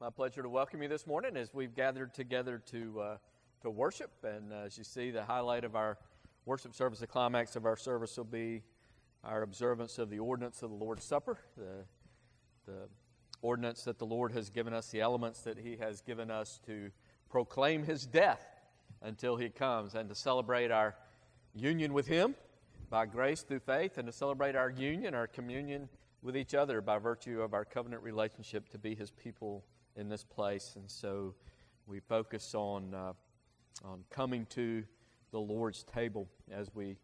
My pleasure to welcome you this morning as we've gathered together to, uh, to worship. And uh, as you see, the highlight of our worship service, the climax of our service will be our observance of the ordinance of the Lord's Supper, the, the ordinance that the Lord has given us, the elements that He has given us to proclaim His death until He comes, and to celebrate our union with Him by grace through faith, and to celebrate our union, our communion with each other by virtue of our covenant relationship to be His people in this place. And so we focus on, uh, on coming to the Lord's table as we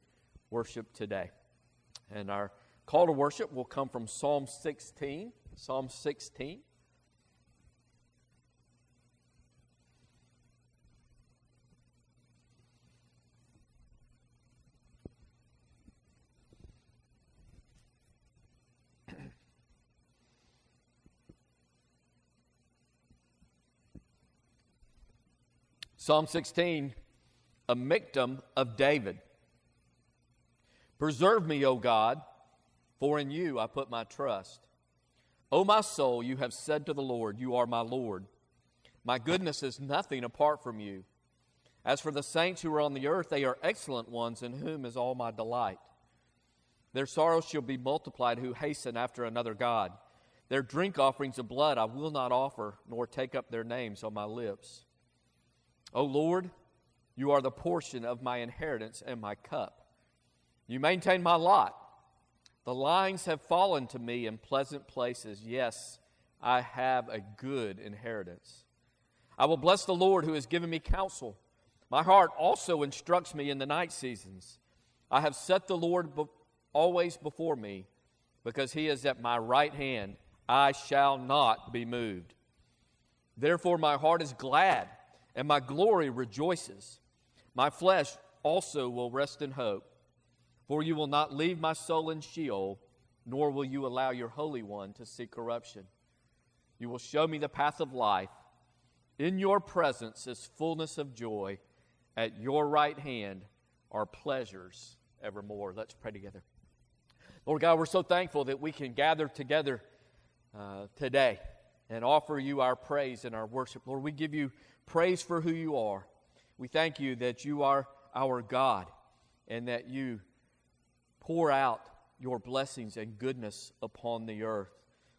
worship today. And our call to worship will come from Psalm 16. Psalm 16. Psalm 16, a Michtam of David. Preserve me, O God, for in you I put my trust. O my soul, you have said to the Lord, You are my Lord. My goodness is nothing apart from you. As for the saints who are on the earth, they are excellent ones, in whom is all my delight. Their sorrows shall be multiplied who hasten after another God. Their drink offerings of blood I will not offer, nor take up their names on my lips. O Lord, you are the portion of my inheritance and my cup. You maintain my lot. The lines have fallen to me in pleasant places. Yes, I have a good inheritance. I will bless the Lord who has given me counsel. My heart also instructs me in the night seasons. I have set the Lord be- always before me because he is at my right hand. I shall not be moved. Therefore, my heart is glad and my glory rejoices. My flesh also will rest in hope, for you will not leave my soul in Sheol, nor will you allow your Holy One to see corruption. You will show me the path of life. In your presence is fullness of joy. At your right hand are pleasures evermore. Let's pray together. Lord God, we're so thankful that we can gather together uh, today and offer you our praise and our worship. Lord, we give you praise for who you are. We thank you that you are our God and that you pour out your blessings and goodness upon the earth.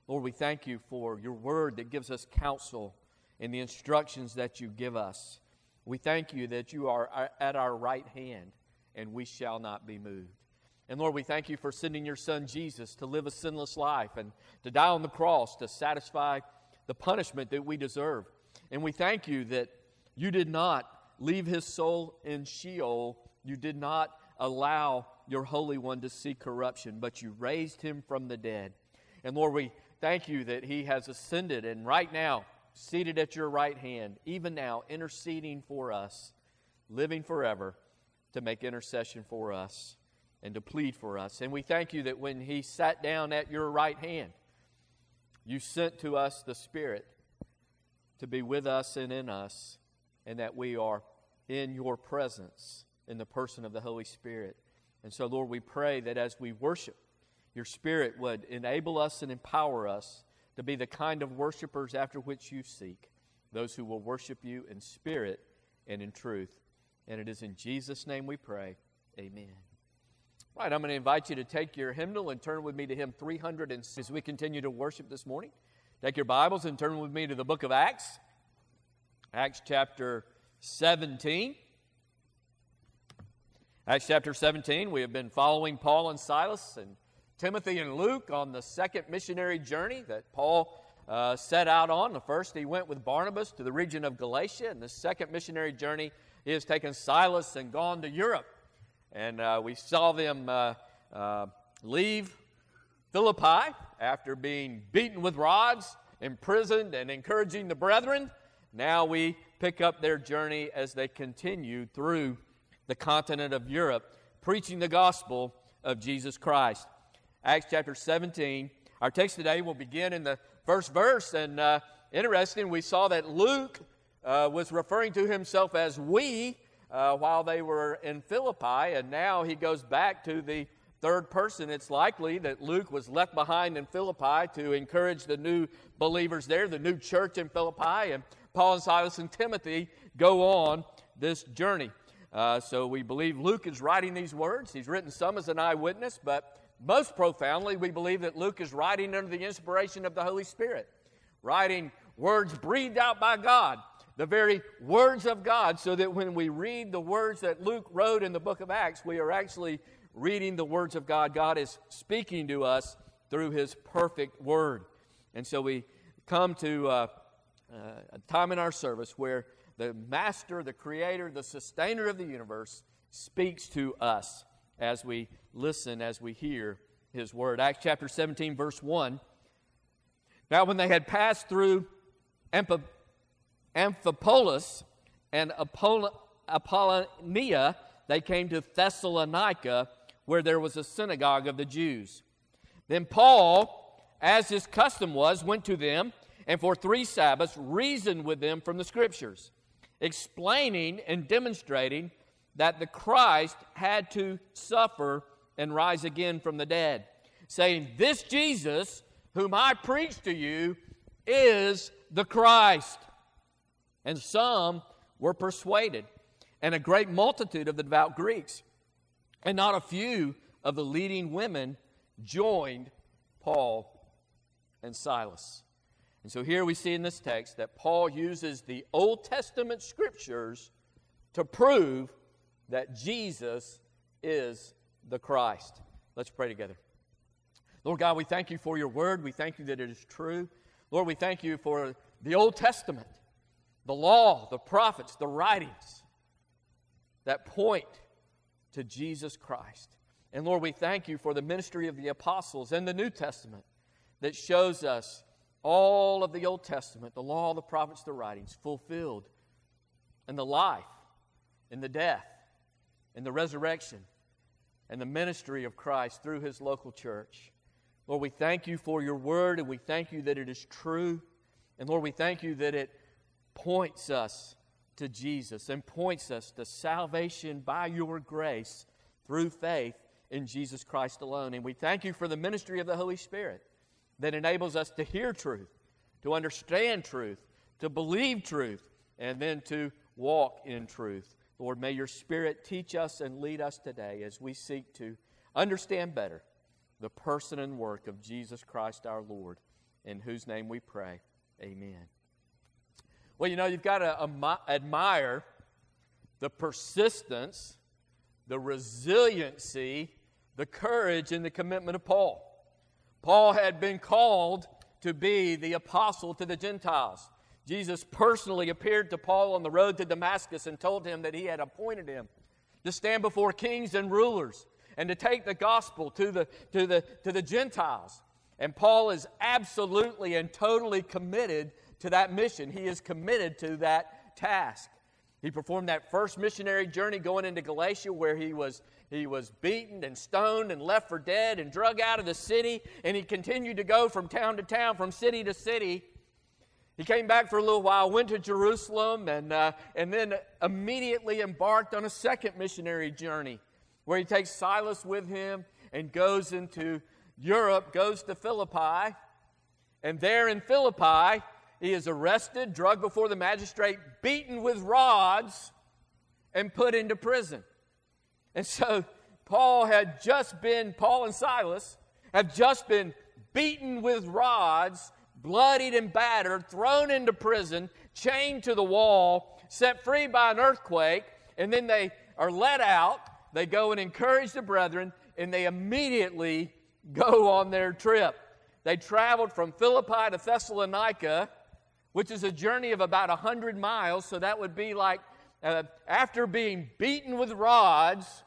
Lord, we thank you for your word that gives us counsel and the instructions that you give us. We thank you that you are at our right hand and we shall not be moved. And Lord, we thank you for sending your son Jesus to live a sinless life and to die on the cross to satisfy the punishment that we deserve. And we thank you that you did not leave his soul in Sheol. You did not allow your Holy One to see corruption, but you raised him from the dead. And Lord, we thank you that he has ascended and right now, seated at your right hand, even now, interceding for us, living forever to make intercession for us and to plead for us. And we thank you that when he sat down at your right hand, you sent to us the Spirit to be with us and in us, and that we are in your presence in the person of the Holy Spirit. And so, Lord, we pray that as we worship, your Spirit would enable us and empower us to be the kind of worshipers after which you seek, those who will worship you in spirit and in truth. And it is in Jesus' name we pray. Amen. Right, I'm going to invite you to take your hymnal and turn with me to hymn 300 and as we continue to worship this morning. Take your Bibles and turn with me to the book of Acts, Acts chapter 17. Acts chapter 17, we have been following Paul and Silas and Timothy and Luke on the second missionary journey that Paul uh, set out on. The first, he went with Barnabas to the region of Galatia, and the second missionary journey, he has taken Silas and gone to Europe. And uh, we saw them uh, uh leave Philippi, after being beaten with rods, imprisoned, and encouraging the brethren, now we pick up their journey as they continue through the continent of Europe, preaching the gospel of Jesus Christ. Acts chapter 17. Our text today will begin in the first verse, and uh, interesting, we saw that Luke uh, was referring to himself as we uh, while they were in Philippi, and now he goes back to the third person, it's likely that Luke was left behind in Philippi to encourage the new believers there, the new church in Philippi, and Paul and Silas and Timothy go on this journey. Uh, so we believe Luke is writing these words. He's written some as an eyewitness, but most profoundly, we believe that Luke is writing under the inspiration of the Holy Spirit, writing words breathed out by God, the very words of God, so that when we read the words that Luke wrote in the book of Acts, we are actually reading the words of God. God is speaking to us through his perfect word. And so we come to uh, uh, a time in our service where the master, the creator, the sustainer of the universe speaks to us as we listen, as we hear his word. Acts chapter 17, verse 1. Now, when they had passed through Amphipolis and Apollonia, they came to Thessalonica, where there was a synagogue of the Jews. Then Paul, as his custom was, went to them and for three Sabbaths reasoned with them from the Scriptures, explaining and demonstrating that the Christ had to suffer and rise again from the dead, saying, This Jesus, whom I preach to you, is the Christ. And some were persuaded, and a great multitude of the devout Greeks, and not a few of the leading women joined Paul and Silas. And so here we see in this text that Paul uses the Old Testament scriptures to prove that Jesus is the Christ. Let's pray together. Lord God, we thank you for your word. We thank you that it is true. Lord, we thank you for the Old Testament, the law, the prophets, the writings that point to Jesus Christ. And Lord, we thank you for the ministry of the apostles and the New Testament that shows us all of the Old Testament, the law, the prophets, the writings, fulfilled in the life, in the death, in the resurrection, and the ministry of Christ through his local church. Lord, we thank you for your word, and we thank you that it is true. And Lord, we thank you that it points us to Jesus and points us to salvation by your grace through faith in Jesus Christ alone. And we thank you for the ministry of the Holy Spirit that enables us to hear truth, to understand truth, to believe truth, and then to walk in truth. Lord, may your Spirit teach us and lead us today as we seek to understand better the person and work of Jesus Christ our Lord, in whose name we pray. Amen. Well, you know, you've got to admire the persistence, the resiliency, the courage, and the commitment of Paul. Paul had been called to be the apostle to the Gentiles. Jesus personally appeared to Paul on the road to Damascus and told him that he had appointed him to stand before kings and rulers and to take the gospel to the, to the, to the Gentiles. And Paul is absolutely and totally committed to that mission. He is committed to that task. He performed that first missionary journey going into Galatia where he was he was beaten and stoned and left for dead and drug out of the city, and he continued to go from town to town, from city to city. He came back for a little while, went to Jerusalem, and, uh, and then immediately embarked on a second missionary journey where he takes Silas with him and goes into Europe, goes to Philippi. And there in Philippi, he is arrested, drugged before the magistrate, beaten with rods, and put into prison. And so Paul had just been, Paul and Silas have just been beaten with rods, bloodied and battered, thrown into prison, chained to the wall, set free by an earthquake, and then they are let out. They go and encourage the brethren, and they immediately go on their trip. They traveled from Philippi to Thessalonica, which is a journey of about 100 miles, so that would be like uh, after being beaten with rods,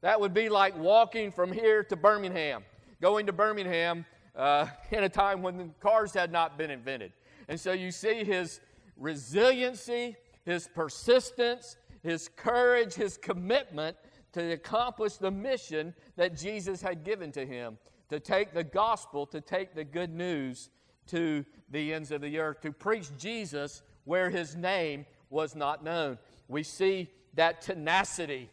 that would be like walking from here to Birmingham, going to Birmingham uh, in a time when cars had not been invented. And so you see his resiliency, his persistence, his courage, his commitment to accomplish the mission that Jesus had given to him to take the gospel, to take the good news to the ends of the earth, to preach Jesus where his name was not known. We see that tenacity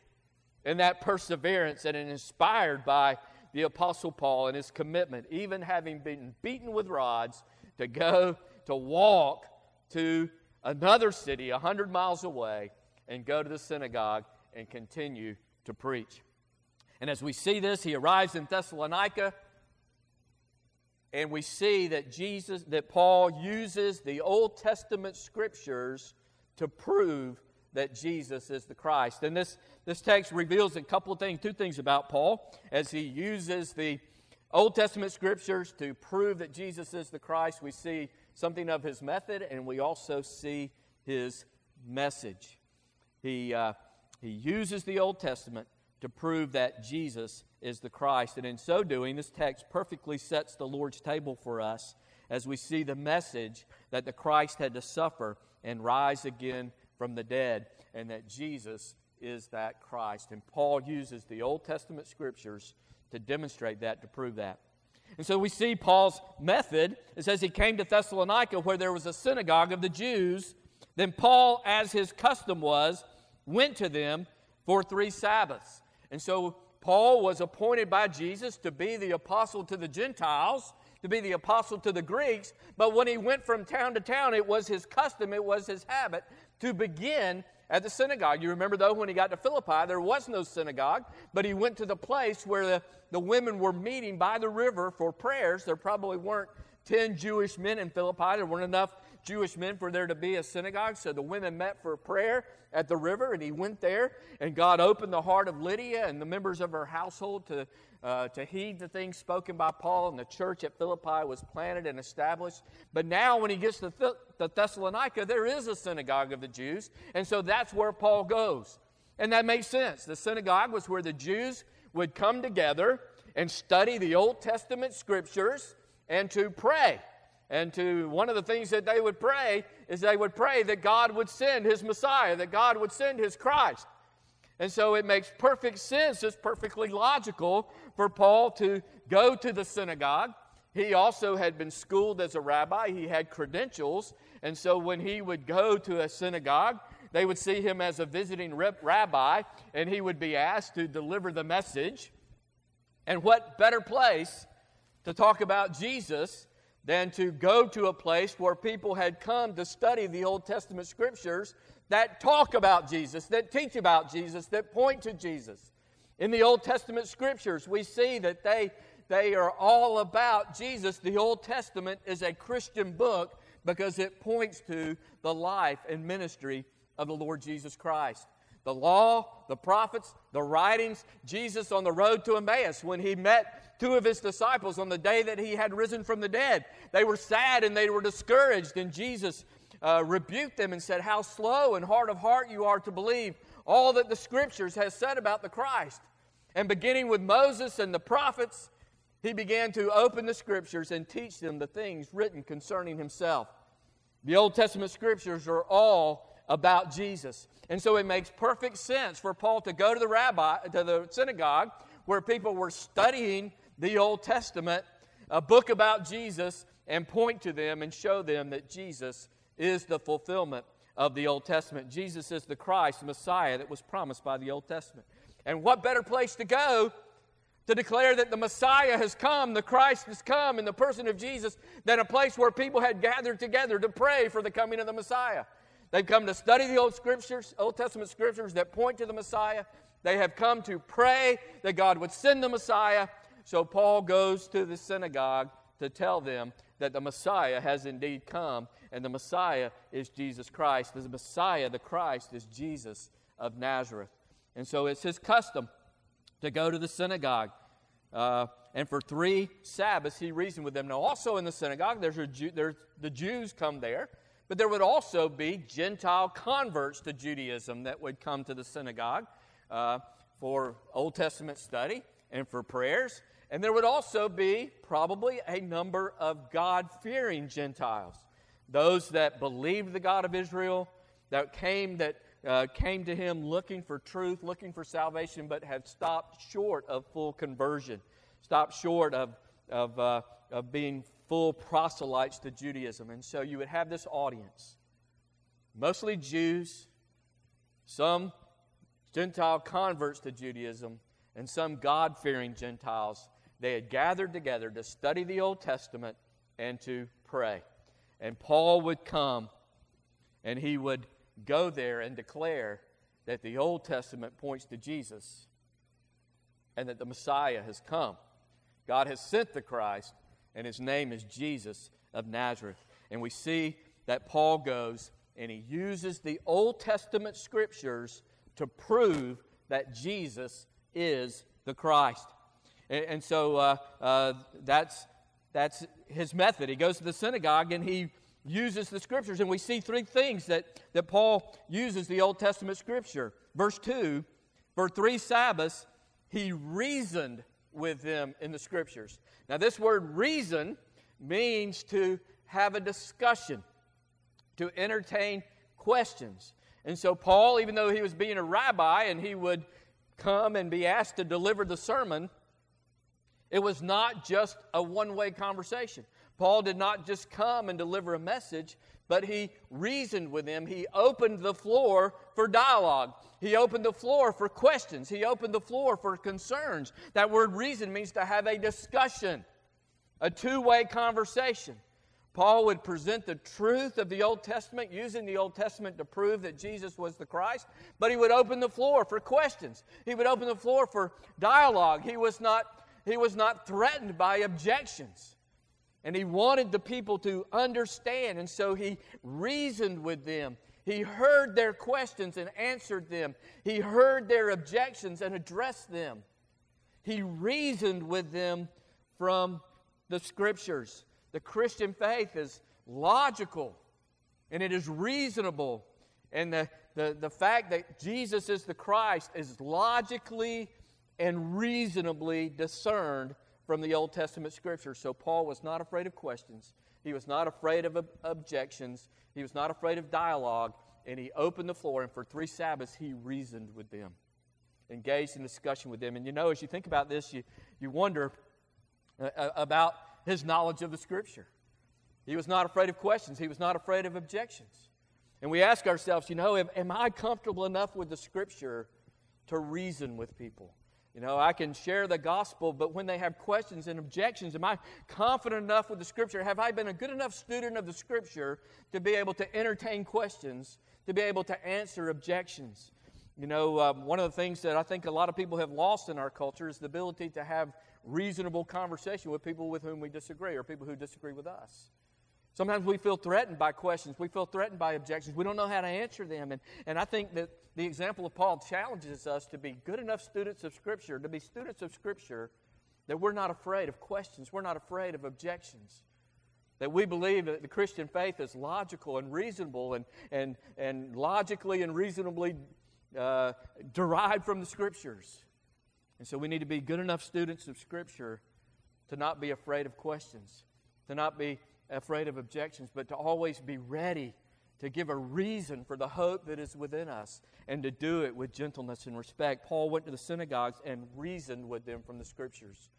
and that perseverance and inspired by the Apostle Paul and his commitment, even having been beaten with rods, to go to walk to another city a hundred miles away and go to the synagogue and continue to preach. And as we see this, he arrives in Thessalonica, and we see that Jesus, that Paul uses the Old Testament scriptures to prove that Jesus is the Christ. And this, this text reveals a couple of things, two things about Paul as he uses the Old Testament scriptures to prove that Jesus is the Christ. We see something of his method, and we also see his message. He, uh, he uses the Old Testament to prove that Jesus is the Christ. And in so doing, this text perfectly sets the Lord's table for us as we see the message that the Christ had to suffer and rise again from the dead, and that Jesus is that Christ. And Paul uses the Old Testament scriptures to demonstrate that, to prove that. And so we see Paul's method. It says he came to Thessalonica where there was a synagogue of the Jews. Then Paul, as his custom was, went to them for three Sabbaths. And so Paul was appointed by Jesus to be the apostle to the Gentiles, to be the apostle to the Greeks. But when he went from town to town, it was his custom, it was his habit to begin at the synagogue. You remember, though, when he got to Philippi, there was no synagogue, but he went to the place where the, the women were meeting by the river for prayers. There probably weren't 10 Jewish men in Philippi. There weren't enough Jewish men for there to be a synagogue. So the women met for prayer at the river, and he went there, and God opened the heart of Lydia and the members of her household to, uh, to heed the things spoken by Paul, and the church at Philippi was planted and established. But now, when he gets to, Th- to Thessalonica, there is a synagogue of the Jews, and so that's where Paul goes. And that makes sense. The synagogue was where the Jews would come together and study the Old Testament scriptures and to pray. And to one of the things that they would pray is they would pray that God would send his Messiah, that God would send his Christ. And so it makes perfect sense, it's perfectly logical for Paul to go to the synagogue. He also had been schooled as a rabbi, he had credentials. And so when he would go to a synagogue, they would see him as a visiting rabbi, and he would be asked to deliver the message. And what better place to talk about Jesus than to go to a place where people had come to study the Old Testament scriptures that talk about Jesus, that teach about Jesus, that point to Jesus. In the Old Testament scriptures, we see that they, they are all about Jesus. The Old Testament is a Christian book because it points to the life and ministry of the Lord Jesus Christ. The law, the prophets, the writings, Jesus on the road to Emmaus when he met two of his disciples on the day that he had risen from the dead. They were sad and they were discouraged, and Jesus uh, rebuked them and said, How slow and hard of heart you are to believe all that the scriptures has said about the Christ. And beginning with Moses and the prophets, he began to open the scriptures and teach them the things written concerning himself. The Old Testament scriptures are all about Jesus. And so it makes perfect sense for Paul to go to the rabbi to the synagogue where people were studying the Old Testament, a book about Jesus, and point to them and show them that Jesus is the fulfillment of the Old Testament. Jesus is the Christ, the Messiah that was promised by the Old Testament. And what better place to go to declare that the Messiah has come, the Christ has come in the person of Jesus, than a place where people had gathered together to pray for the coming of the Messiah. They've come to study the Old Scriptures, Old Testament Scriptures that point to the Messiah. They have come to pray that God would send the Messiah. So Paul goes to the synagogue to tell them that the Messiah has indeed come, and the Messiah is Jesus Christ. The Messiah, the Christ, is Jesus of Nazareth. And so it's his custom to go to the synagogue. Uh, and for three Sabbaths, he reasoned with them. Now, also in the synagogue, there's, Jew, there's the Jews come there, but there would also be Gentile converts to Judaism that would come to the synagogue uh, for Old Testament study and for prayers. And there would also be probably a number of God fearing Gentiles, those that believed the God of Israel, that came, that, uh, came to him looking for truth, looking for salvation, but had stopped short of full conversion, stopped short of, of, uh, of being full proselytes to Judaism. And so you would have this audience, mostly Jews, some Gentile converts to Judaism, and some God fearing Gentiles. They had gathered together to study the Old Testament and to pray. And Paul would come and he would go there and declare that the Old Testament points to Jesus and that the Messiah has come. God has sent the Christ, and his name is Jesus of Nazareth. And we see that Paul goes and he uses the Old Testament scriptures to prove that Jesus is the Christ. And, and so uh, uh, that's, that's his method. He goes to the synagogue and he uses the scriptures. And we see three things that, that Paul uses the Old Testament scripture. Verse 2 For three Sabbaths he reasoned with them in the scriptures. Now, this word reason means to have a discussion, to entertain questions. And so, Paul, even though he was being a rabbi and he would come and be asked to deliver the sermon, it was not just a one way conversation. Paul did not just come and deliver a message, but he reasoned with them. He opened the floor for dialogue. He opened the floor for questions. He opened the floor for concerns. That word reason means to have a discussion, a two way conversation. Paul would present the truth of the Old Testament, using the Old Testament to prove that Jesus was the Christ, but he would open the floor for questions. He would open the floor for dialogue. He was not, he was not threatened by objections. And he wanted the people to understand, and so he reasoned with them. He heard their questions and answered them. He heard their objections and addressed them. He reasoned with them from the scriptures. The Christian faith is logical and it is reasonable. And the, the, the fact that Jesus is the Christ is logically and reasonably discerned from the Old Testament scriptures. So Paul was not afraid of questions, he was not afraid of ob- objections, he was not afraid of dialogue, and he opened the floor, and for three Sabbaths he reasoned with them, engaged in discussion with them. And you know, as you think about this, you, you wonder uh, uh about his knowledge of the scripture. He was not afraid of questions, he was not afraid of objections. And we ask ourselves, you know, am, am I comfortable enough with the scripture to reason with people? You know, I can share the gospel, but when they have questions and objections, am I confident enough with the scripture? Have I been a good enough student of the scripture to be able to entertain questions, to be able to answer objections? You know, um, one of the things that I think a lot of people have lost in our culture is the ability to have reasonable conversation with people with whom we disagree or people who disagree with us. Sometimes we feel threatened by questions. We feel threatened by objections. We don't know how to answer them. And, and I think that the example of Paul challenges us to be good enough students of Scripture, to be students of Scripture, that we're not afraid of questions. We're not afraid of objections. That we believe that the Christian faith is logical and reasonable and, and, and logically and reasonably uh, derived from the Scriptures. And so we need to be good enough students of Scripture to not be afraid of questions, to not be afraid of objections, but to always be ready to give a reason for the hope that is within us and to do it with gentleness and respect. Paul went to the synagogues and reasoned with them from the scriptures.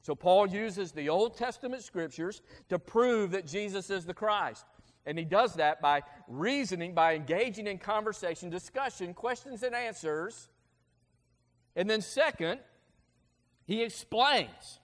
So Paul uses the Old Testament scriptures to prove that Jesus is the Christ. And he does that by reasoning, by engaging in conversation, discussion, questions and answers. And then, second, he explains.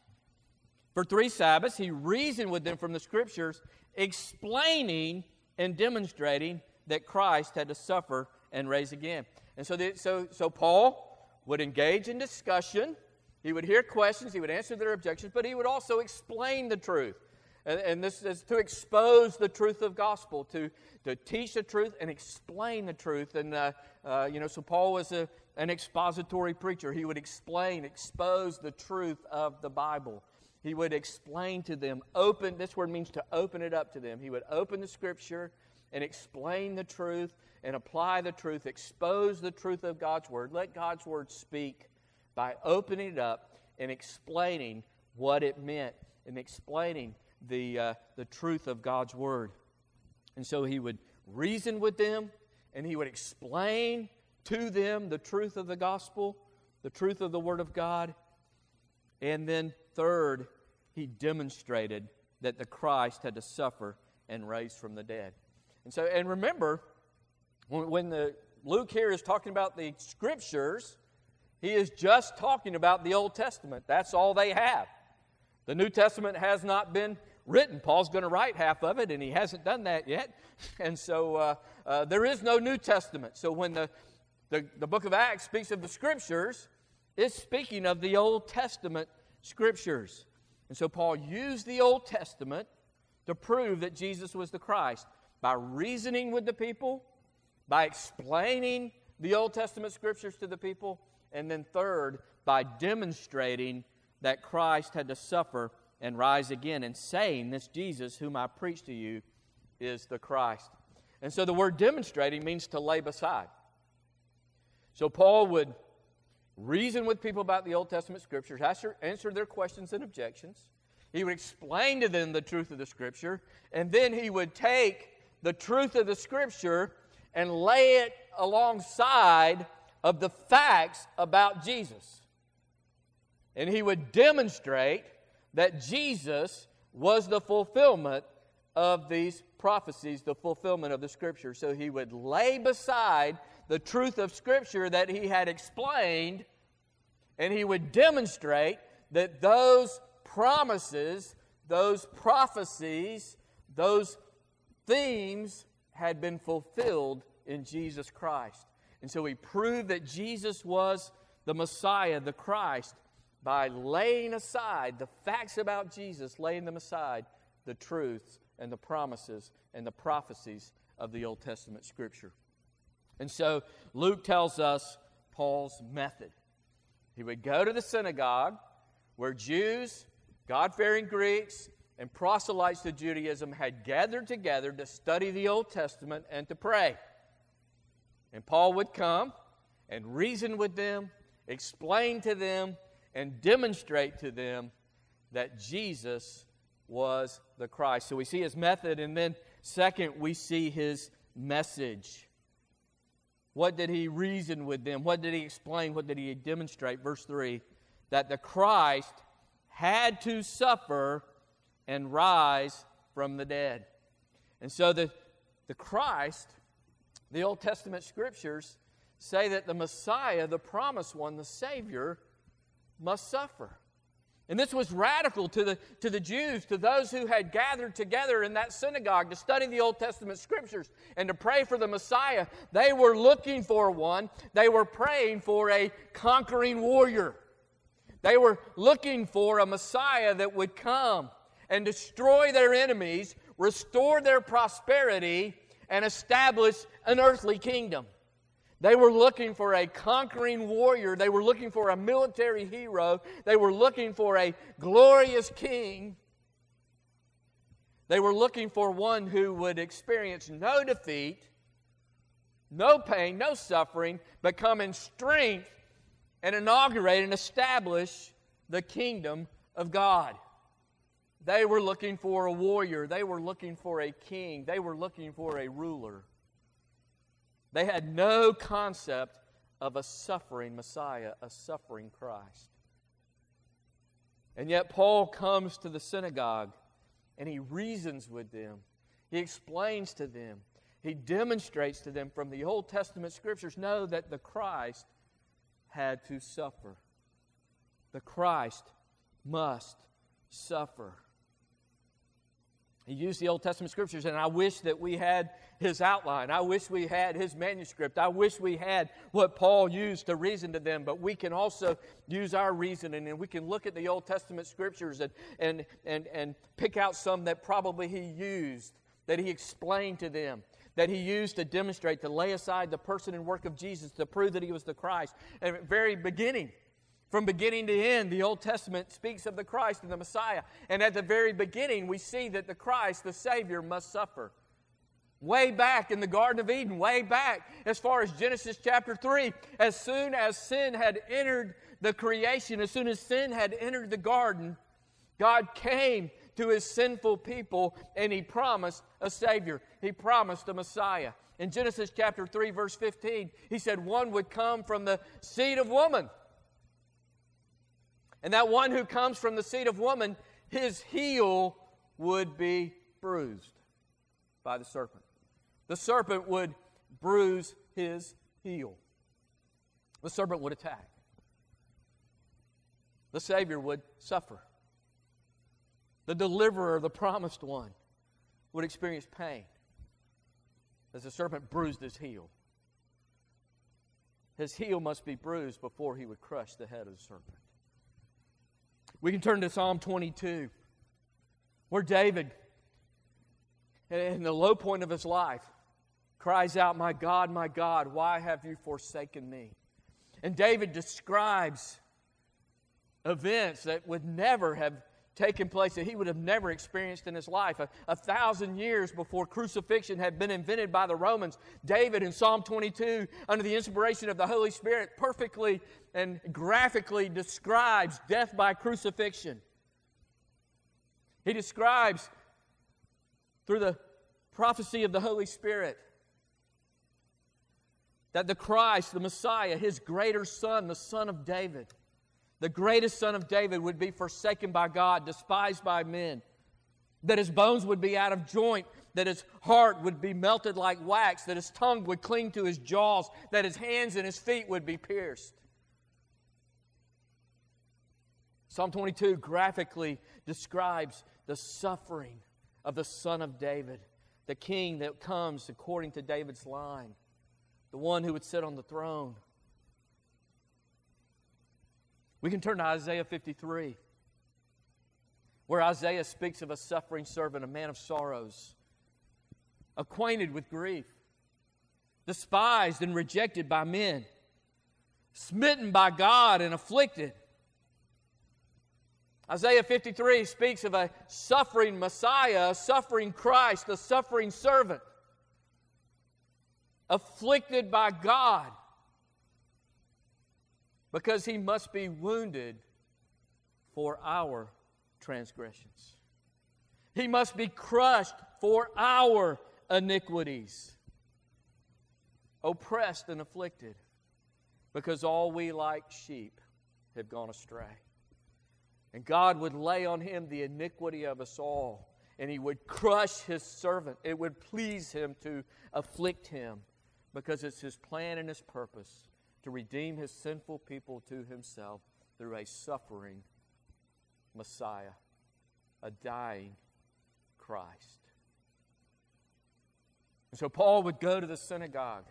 For three Sabbaths, he reasoned with them from the scriptures, explaining and demonstrating that Christ had to suffer and raise again. And so, the, so, so Paul would engage in discussion. He would hear questions, he would answer their objections, but he would also explain the truth. And, and this is to expose the truth of gospel, to, to teach the truth and explain the truth. And, uh, uh, you know, so Paul was a, an expository preacher. He would explain, expose the truth of the Bible. He would explain to them, open, this word means to open it up to them. He would open the scripture and explain the truth and apply the truth, expose the truth of God's word. Let God's word speak by opening it up and explaining what it meant and explaining the, uh, the truth of God's word. And so he would reason with them and he would explain to them the truth of the gospel, the truth of the word of God. And then Third, he demonstrated that the Christ had to suffer and raise from the dead. And so, and remember, when, the Luke here is talking about the scriptures, he is just talking about the Old Testament. That's all they have. The New Testament has not been written. Paul's going to write half of it, and he hasn't done that yet. And so uh, uh, there is no New Testament. So when the, the, the book of Acts speaks of the scriptures, it's speaking of the Old Testament scriptures. And so Paul used the Old Testament to prove that Jesus was the Christ by reasoning with the people, by explaining the Old Testament scriptures to the people, and then third, by demonstrating that Christ had to suffer and rise again and saying, This Jesus, whom I preach to you, is the Christ. And so the word demonstrating means to lay beside. So Paul would reason with people about the Old Testament scriptures, answer, answer their questions and objections. He would explain to them the truth of the scripture, and then he would take the truth of the scripture and lay it alongside of the facts about Jesus. And he would demonstrate that Jesus was the fulfillment of these prophecies, the fulfillment of the Scripture. So he would lay beside the truth of Scripture that he had explained, and he would demonstrate that those promises, those prophecies, those themes had been fulfilled in Jesus Christ. And so he proved that Jesus was the Messiah, the Christ, by laying aside the facts about Jesus, laying them aside, the truths and the promises and the prophecies of the Old Testament Scripture. And so Luke tells us Paul's method. He would go to the synagogue where Jews, God fearing Greeks, and proselytes to Judaism had gathered together to study the Old Testament and to pray. And Paul would come and reason with them, explain to them, and demonstrate to them that Jesus was the Christ. So we see his method, and then second, we see his message. What did he reason with them? What did he explain? What did he demonstrate? Verse 3 that the Christ had to suffer and rise from the dead. And so the, the Christ the Old Testament scriptures say that the Messiah, the promised one, the Savior, must suffer. And this was radical to the, to the Jews, to those who had gathered together in that synagogue to study the Old Testament scriptures and to pray for the Messiah. They were looking for one, they were praying for a conquering warrior. They were looking for a Messiah that would come and destroy their enemies, restore their prosperity, and establish an earthly kingdom. They were looking for a conquering warrior. They were looking for a military hero. They were looking for a glorious king. They were looking for one who would experience no defeat, no pain, no suffering, but come in strength and inaugurate and establish the kingdom of God. They were looking for a warrior. They were looking for a king. They were looking for a ruler. They had no concept of a suffering Messiah, a suffering Christ. And yet, Paul comes to the synagogue and he reasons with them. He explains to them. He demonstrates to them from the Old Testament scriptures know that the Christ had to suffer. The Christ must suffer. He used the Old Testament scriptures, and I wish that we had his outline. I wish we had his manuscript. I wish we had what Paul used to reason to them, but we can also use our reasoning and we can look at the Old Testament scriptures and, and, and, and pick out some that probably he used, that he explained to them that he used to demonstrate, to lay aside the person and work of Jesus, to prove that he was the Christ. And at the very beginning, from beginning to end, the Old Testament speaks of the Christ and the Messiah. And at the very beginning, we see that the Christ, the Savior, must suffer. Way back in the Garden of Eden, way back as far as Genesis chapter 3, as soon as sin had entered the creation, as soon as sin had entered the garden, God came to his sinful people and he promised a Savior. He promised a Messiah. In Genesis chapter 3, verse 15, he said, One would come from the seed of woman and that one who comes from the seed of woman, his heel would be bruised by the serpent. The serpent would bruise his heel, the serpent would attack. The Savior would suffer. The deliverer, the promised one, would experience pain as the serpent bruised his heel. His heel must be bruised before he would crush the head of the serpent. We can turn to Psalm 22, where David, in the low point of his life, cries out, My God, my God, why have you forsaken me? And David describes events that would never have taken place that he would have never experienced in his life. A, a, thousand years before crucifixion had been invented by the Romans, David in Psalm 22, under the inspiration of the Holy Spirit, perfectly and graphically describes death by crucifixion. He describes, through the prophecy of the Holy Spirit, that the Christ, the Messiah, his greater son, the son of David, the greatest son of David, would be forsaken by God, despised by men, that his bones would be out of joint, that his heart would be melted like wax, that his tongue would cling to his jaws, that his hands and his feet would be pierced. Psalm 22 graphically describes the suffering of the Son of David, the king that comes according to David's line, the one who would sit on the throne. We can turn to Isaiah 53, where Isaiah speaks of a suffering servant, a man of sorrows, acquainted with grief, despised and rejected by men, smitten by God and afflicted. Isaiah 53 speaks of a suffering Messiah, a suffering Christ, a suffering servant, afflicted by God because he must be wounded for our transgressions. He must be crushed for our iniquities, oppressed and afflicted, because all we like sheep have gone astray. And God would lay on him the iniquity of us all, and he would crush his servant. It would please him to afflict him, because it's his plan and his purpose to redeem his sinful people to himself through a suffering Messiah, a dying Christ. And so Paul would go to the synagogue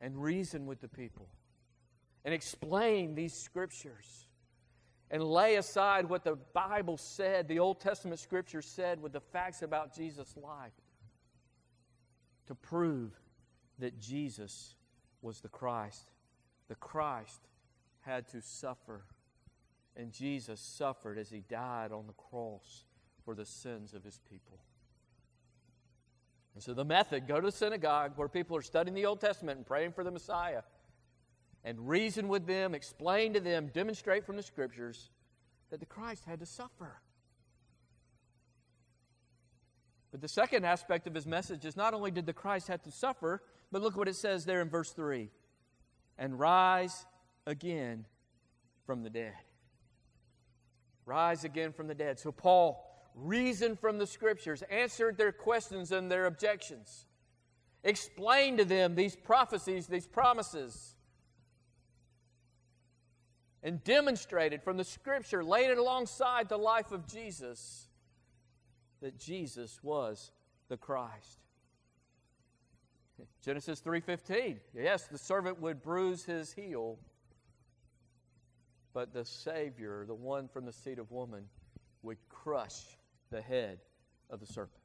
and reason with the people and explain these scriptures and lay aside what the Bible said, the Old Testament scripture said, with the facts about Jesus' life to prove that Jesus was the Christ. The Christ had to suffer, and Jesus suffered as he died on the cross for the sins of his people. And so the method go to the synagogue where people are studying the Old Testament and praying for the Messiah and reason with them, explain to them, demonstrate from the scriptures that the Christ had to suffer. But the second aspect of his message is not only did the Christ have to suffer, but look what it says there in verse 3 and rise again from the dead. Rise again from the dead. So Paul reasoned from the scriptures, answered their questions and their objections, explained to them these prophecies, these promises, and demonstrated from the scripture, laid it alongside the life of Jesus, that Jesus was the Christ. Genesis 3:15. Yes, the servant would bruise his heel, but the savior, the one from the seed of woman, would crush the head of the serpent,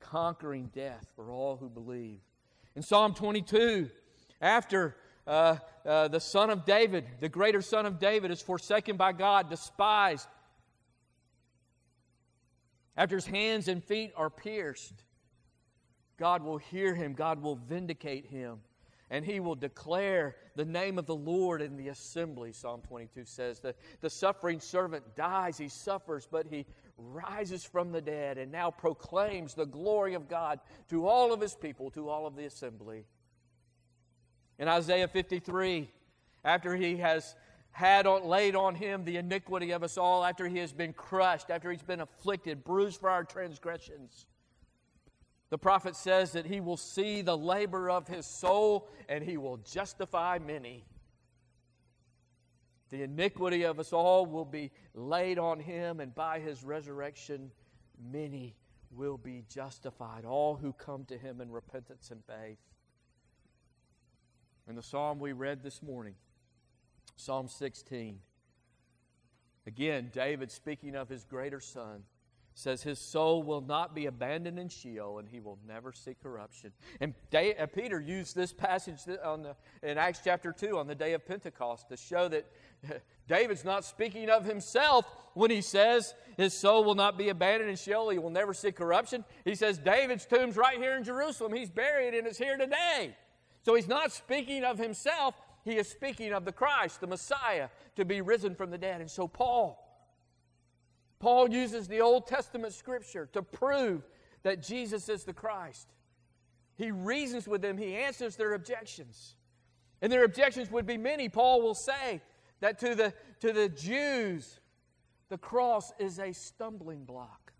conquering death for all who believe. In Psalm 22, after uh, uh, the son of David, the greater son of David, is forsaken by God, despised, after his hands and feet are pierced, God will hear him, God will vindicate him, and he will declare the name of the Lord in the assembly. Psalm 22 says that the suffering servant dies, he suffers, but he rises from the dead and now proclaims the glory of God to all of his people, to all of the assembly. In Isaiah 53, after he has had on, laid on him the iniquity of us all, after he has been crushed, after he's been afflicted, bruised for our transgressions, The prophet says that he will see the labor of his soul and he will justify many. The iniquity of us all will be laid on him, and by his resurrection, many will be justified. All who come to him in repentance and faith. In the psalm we read this morning, Psalm 16, again, David speaking of his greater son says his soul will not be abandoned in Sheol and he will never see corruption. And uh, Peter used this passage on the, in Acts chapter 2 on the day of Pentecost to show that David's not speaking of himself when he says his soul will not be abandoned in Sheol, he will never see corruption. He says David's tomb's right here in Jerusalem. He's buried and it's here today. So he's not speaking of himself, he is speaking of the Christ, the Messiah, to be risen from the dead. And so Paul Paul uses the Old Testament scripture to prove that Jesus is the Christ. He reasons with them, he answers their objections. And their objections would be many. Paul will say that to the, to the Jews, the cross is a stumbling block.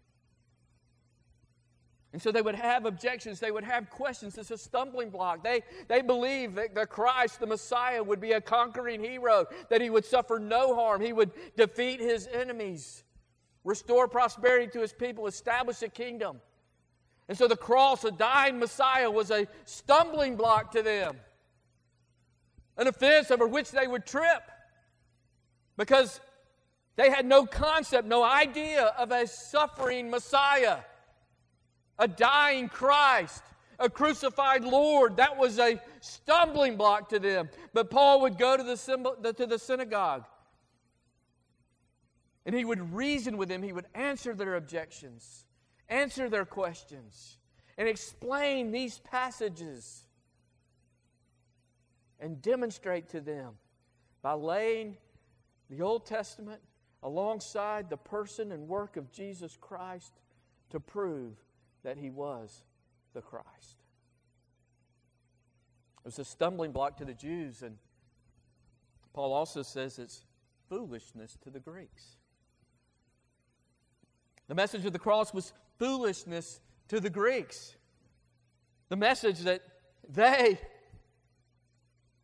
And so they would have objections, they would have questions. It's a stumbling block. They, they believe that the Christ, the Messiah, would be a conquering hero, that he would suffer no harm, he would defeat his enemies restore prosperity to his people, establish a kingdom. And so the cross, a dying Messiah, was a stumbling block to them, an offense over which they would trip because they had no concept, no idea of a suffering Messiah, a dying Christ, a crucified Lord. That was a stumbling block to them. But Paul would go to the, to the synagogue and he would reason with them, he would answer their objections, answer their questions, and explain these passages and demonstrate to them by laying the Old Testament alongside the person and work of Jesus Christ to prove that he was the Christ. It was a stumbling block to the Jews, and Paul also says it's foolishness to the Greeks. The message of the cross was foolishness to the Greeks. The message that they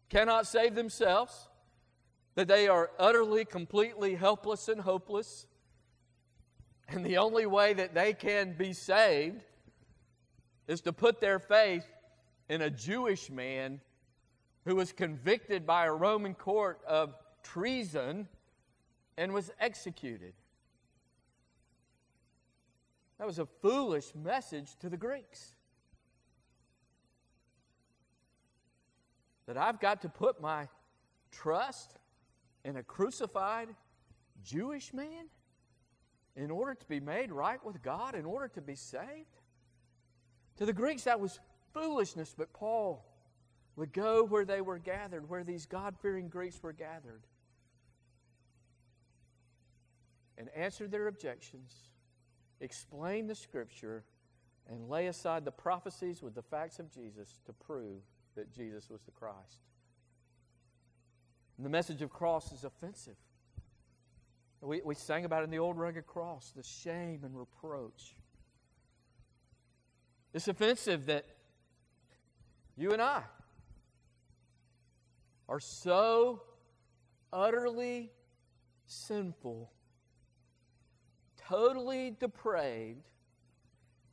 cannot save themselves, that they are utterly, completely helpless and hopeless, and the only way that they can be saved is to put their faith in a Jewish man who was convicted by a Roman court of treason and was executed. That was a foolish message to the Greeks. That I've got to put my trust in a crucified Jewish man in order to be made right with God, in order to be saved? To the Greeks, that was foolishness, but Paul would go where they were gathered, where these God fearing Greeks were gathered, and answer their objections explain the Scripture, and lay aside the prophecies with the facts of Jesus to prove that Jesus was the Christ. And the message of cross is offensive. We, we sang about it in the old rugged cross the shame and reproach. It's offensive that you and I are so utterly sinful totally depraved,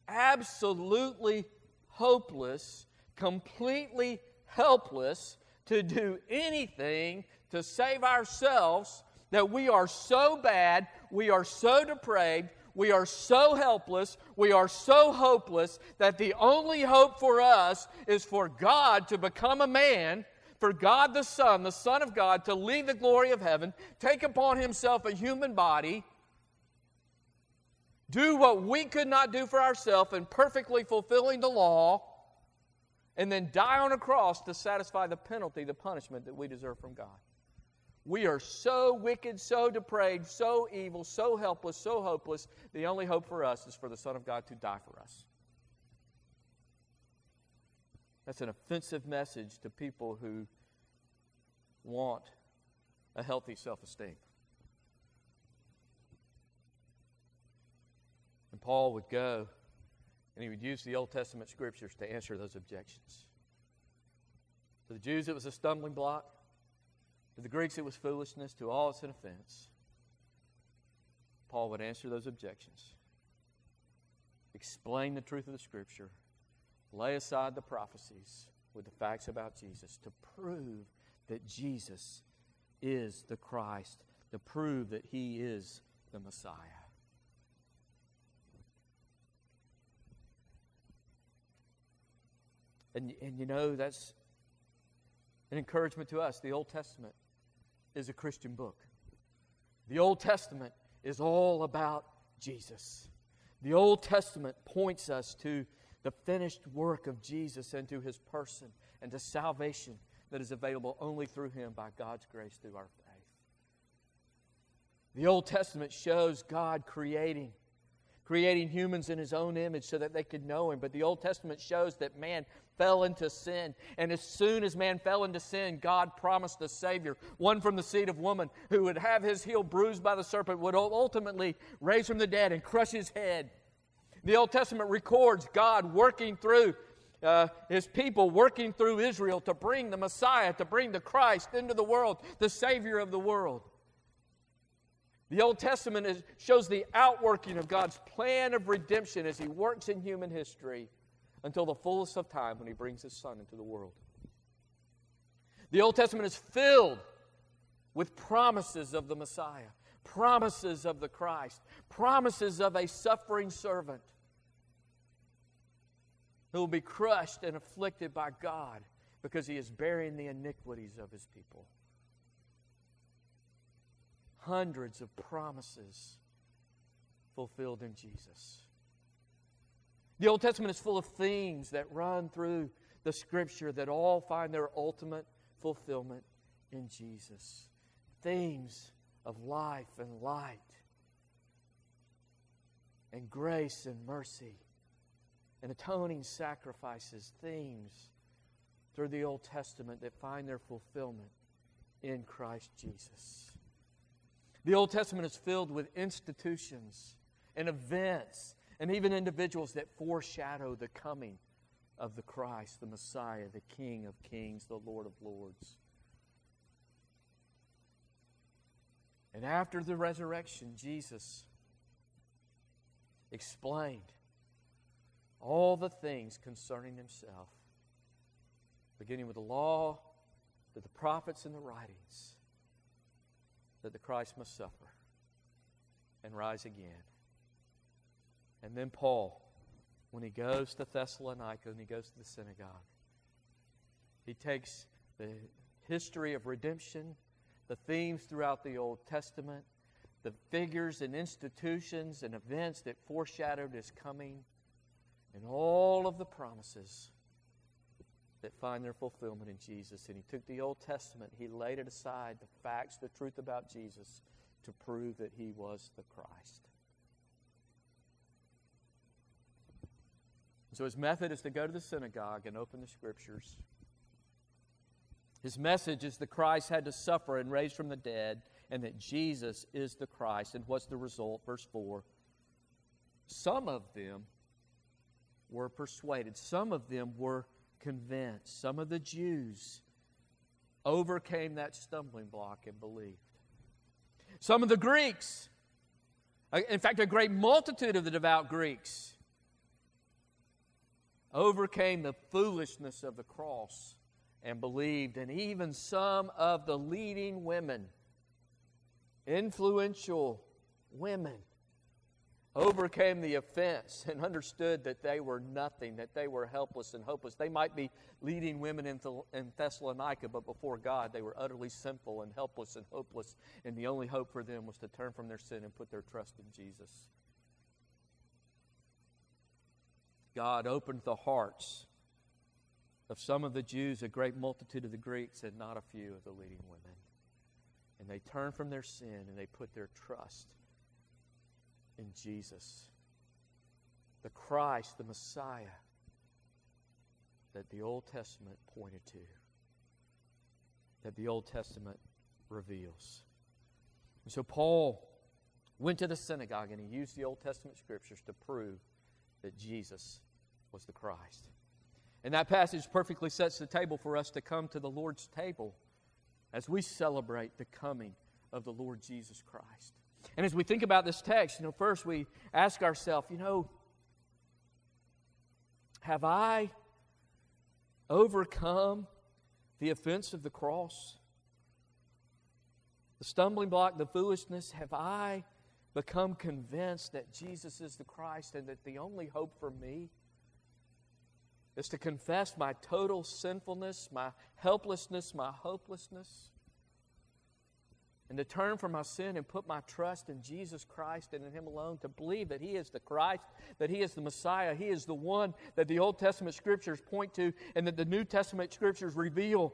absolutely hopeless, completely helpless to do anything to save ourselves, that we are so bad, we are so depraved, we are so helpless, we are so hopeless that the only hope for us is for God to become a man, for God the Son, the Son of God, to leave the glory of heaven, take upon himself a human body, do what we could not do for ourselves in perfectly fulfilling the law, and then die on a cross to satisfy the penalty, the punishment that we deserve from God. We are so wicked, so depraved, so evil, so helpless, so hopeless. The only hope for us is for the Son of God to die for us. That's an offensive message to people who want a healthy self esteem. Paul would go And he would use the Old Testament scriptures to answer those objections. To the Jews, it was a stumbling block. To the Greeks, it was foolishness. To all, it's an offense. Paul would answer those objections, explain the truth of the Scripture, lay aside the prophecies with the facts about Jesus to prove that Jesus is the Christ, to prove that he is the Messiah. And, and you know, that's an encouragement to us. The Old Testament is a Christian book. The Old Testament is all about Jesus. The Old Testament points us to the finished work of Jesus and to his person and to salvation that is available only through him by God's grace through our faith. The Old Testament shows God creating creating humans in his own image so that they could know him. But the Old Testament shows that man fell into sin. And as soon as man fell into sin, God promised a Savior, one from the seed of woman, who would have his heel bruised by the serpent, would ultimately raise from the dead and crush his head. The Old Testament records God working through uh, his people, working through Israel to bring the Messiah, to bring the Christ into the world, the Savior of the world. The Old Testament is, shows the outworking of God's plan of redemption as He works in human history until the fullest of time when He brings His Son into the world. The Old Testament is filled with promises of the Messiah, promises of the Christ, promises of a suffering servant who will be crushed and afflicted by God because He is bearing the iniquities of His people hundreds of promises fulfilled in Jesus. The Old Testament is full of themes that run through the Scripture that all find their ultimate fulfillment in Jesus. Themes of life and light, and grace and mercy, and atoning sacrifices, themes through the Old Testament that find their fulfillment in Christ Jesus. The Old Testament is filled with institutions and events and even individuals that foreshadow the coming of the Christ, the Messiah, the King of kings, the Lord of lords. And after the resurrection, Jesus explained all the things concerning himself, beginning with the law to the prophets and the writings that the Christ must suffer and rise again. And then Paul, when he goes to Thessalonica and he goes to the synagogue, he takes the history of redemption, the themes throughout the Old Testament, the figures and institutions and events that foreshadowed his coming, and all of the promises that find their fulfillment in Jesus. And he took the Old Testament, he laid it aside, the facts, the truth about Jesus, to prove that he was the Christ. So his method is to go to the synagogue and open the scriptures. His message is that Christ had to suffer and raise from the dead, and that Jesus is the Christ. And what's the result? Verse 4 Some of them were persuaded, some of them were convinced. Some of the Jews overcame that stumbling block and believed. Some of the Greeks, uh, in fact, a great multitude of the devout Greeks, overcame the foolishness of the cross and believed. And even some of the leading women, influential women, overcame the offense and understood that they were nothing, that they were helpless and hopeless. They might be leading women in, Thessalonica, but before God, they were utterly sinful and helpless and hopeless, and the only hope for them was to turn from their sin and put their trust in Jesus. God opened the hearts of some of the Jews, a great multitude of the Greeks, and not a few of the leading women. And they turned from their sin and they put their trust in Jesus, the Christ, the Messiah that the Old Testament pointed to, that the Old Testament reveals. And so Paul went to the synagogue and he used the Old Testament scriptures to prove that Jesus was the Christ. And that passage perfectly sets the table for us to come to the Lord's table as we celebrate the coming of the Lord Jesus Christ. And as we think about this text, you know, first we ask ourselves, you know, have I overcome the offense of the cross? The stumbling block, the foolishness, have I become convinced that Jesus is the Christ and that the only hope for me is to confess my total sinfulness, my helplessness, my hopelessness, and to turn from my sin and put my trust in Jesus Christ and in Him alone, to believe that He is the Christ, that He is the Messiah, He is the one that the Old Testament scriptures point to and that the New Testament scriptures reveal.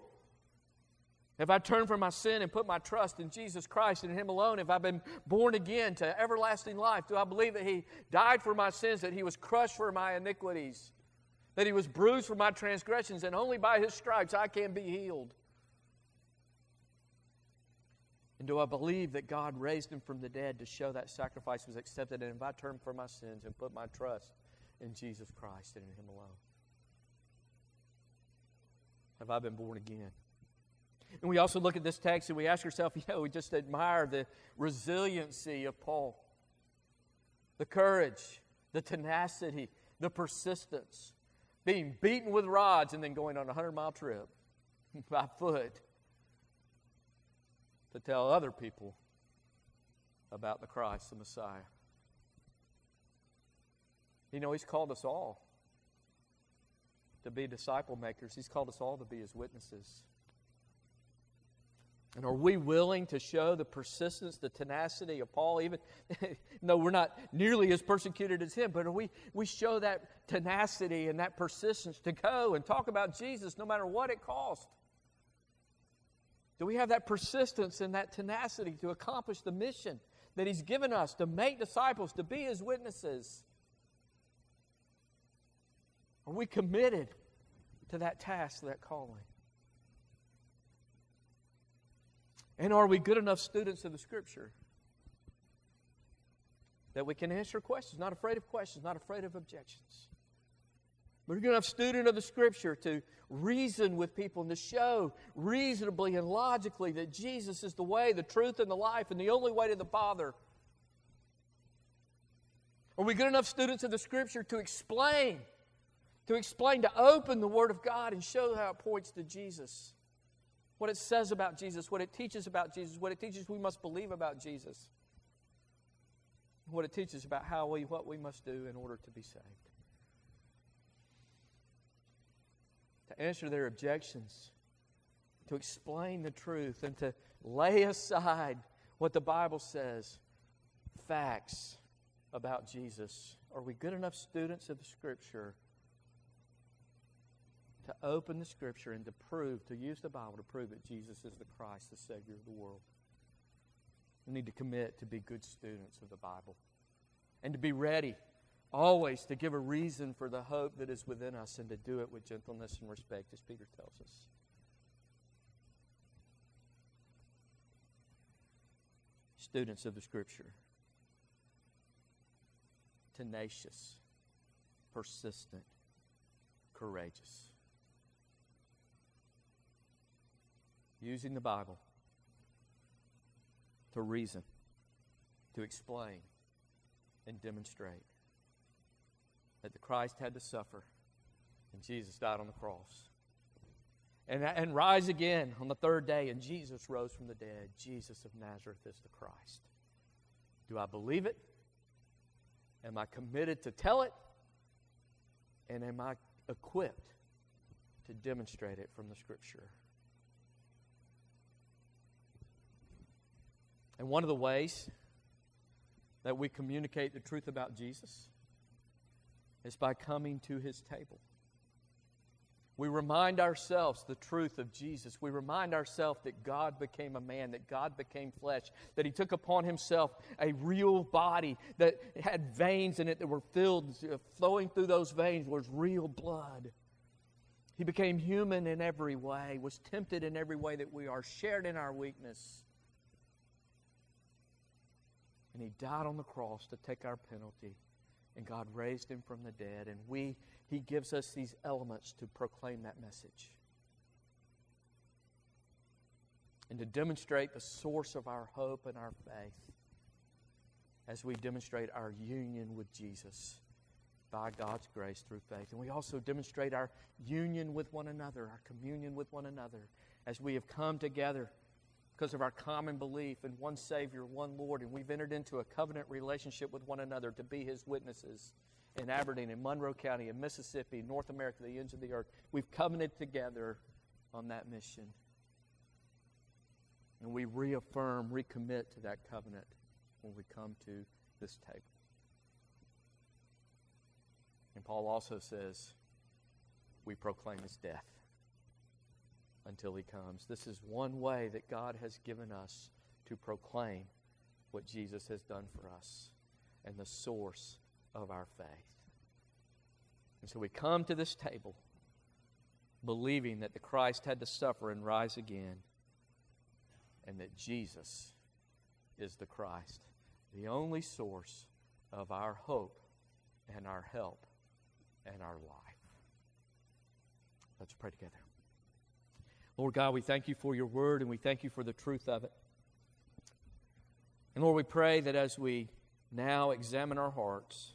If I turn from my sin and put my trust in Jesus Christ and Him alone, if I've been born again to everlasting life, do I believe that He died for my sins, that He was crushed for my iniquities, that He was bruised for my transgressions, and only by His stripes I can be healed? And do I believe that God raised Him from the dead to show that sacrifice was accepted? And if I turn from my sins and put my trust in Jesus Christ and in Him alone, have I been born again? And we also look at this text and we ask ourselves, you know, we just admire the resiliency of Paul, the courage, the tenacity, the persistence, being beaten with rods and then going on a 100 mile trip by foot to tell other people about the Christ, the Messiah. You know, He's called us all to be disciple makers, He's called us all to be His witnesses. And are we willing to show the persistence, the tenacity of Paul, even though we're not nearly as persecuted as him, but we, we show that tenacity and that persistence to go and talk about Jesus no matter what it costs? Do we have that persistence and that tenacity to accomplish the mission that he's given us to make disciples, to be his witnesses? Are we committed to that task, that calling? And are we good enough students of the Scripture that we can answer questions, not afraid of questions, not afraid of objections? We're good enough student of the Scripture to reason with people and to show reasonably and logically that Jesus is the way, the truth, and the life, and the only way to the Father. Are we good enough students of the Scripture to explain, to explain, to open the Word of God and show how it points to Jesus? What it says about Jesus, what it teaches about Jesus, what it teaches we must believe about Jesus, what it teaches about how we, what we must do in order to be saved. To answer their objections, to explain the truth, and to lay aside what the Bible says, facts about Jesus. Are we good enough students of the Scripture? To open the Scripture and to prove, to use the Bible to prove that Jesus is the Christ, the Savior of the world. We need to commit to be good students of the Bible and to be ready always to give a reason for the hope that is within us and to do it with gentleness and respect, as Peter tells us. Students of the Scripture, tenacious, persistent, courageous. Using the Bible to reason, to explain, and demonstrate that the Christ had to suffer and Jesus died on the cross. And, and rise again on the third day, and Jesus rose from the dead. Jesus of Nazareth is the Christ. Do I believe it? Am I committed to tell it? And am I equipped to demonstrate it from the Scripture? And one of the ways that we communicate the truth about Jesus is by coming to his table. We remind ourselves the truth of Jesus. We remind ourselves that God became a man, that God became flesh, that He took upon Himself a real body that had veins in it that were filled, flowing through those veins was real blood. He became human in every way, was tempted in every way that we are, shared in our weakness. And he died on the cross to take our penalty and God raised him from the dead. And we, he gives us these elements to proclaim that message. And to demonstrate the source of our hope and our faith as we demonstrate our union with Jesus by God's grace through faith. And we also demonstrate our union with one another, our communion with one another, as we have come together because of our common belief in one Savior, one Lord, and we've entered into a covenant relationship with one another to be His witnesses in Aberdeen, in Monroe County, in Mississippi, North America, the ends of the earth. We've covenanted together on that mission. And we reaffirm, recommit to that covenant when we come to this table. And Paul also says, we proclaim his death until he comes. This is one way that God has given us to proclaim what Jesus has done for us and the source of our faith. And so we come to this table believing that the Christ had to suffer and rise again and that Jesus is the Christ, the only source of our hope and our help and our life. Let's pray together. Lord God, we thank you for your word and we thank you for the truth of it. And Lord, we pray that as we now examine our hearts,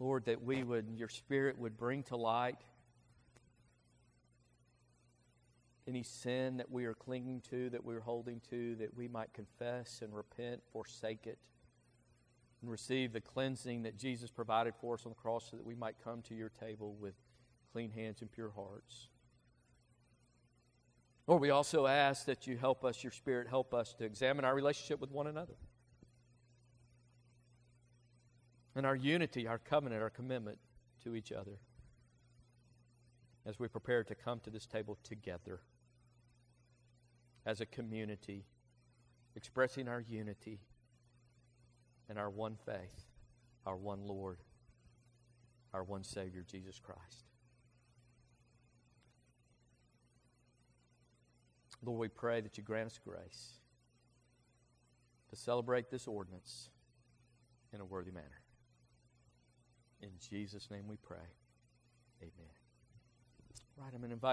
Lord, that we would, your Spirit would bring to light any sin that we are clinging to, that we're holding to, that we might confess and repent, forsake it, and receive the cleansing that Jesus provided for us on the cross so that we might come to your table with clean hands and pure hearts. Lord, we also ask that you help us, your Spirit help us to examine our relationship with one another. And our unity, our covenant, our commitment to each other as we prepare to come to this table together as a community, expressing our unity and our one faith, our one Lord, our one Savior, Jesus Christ. Lord, we pray that you grant us grace to celebrate this ordinance in a worthy manner. In Jesus' name we pray. Amen. Right, I'm going to invite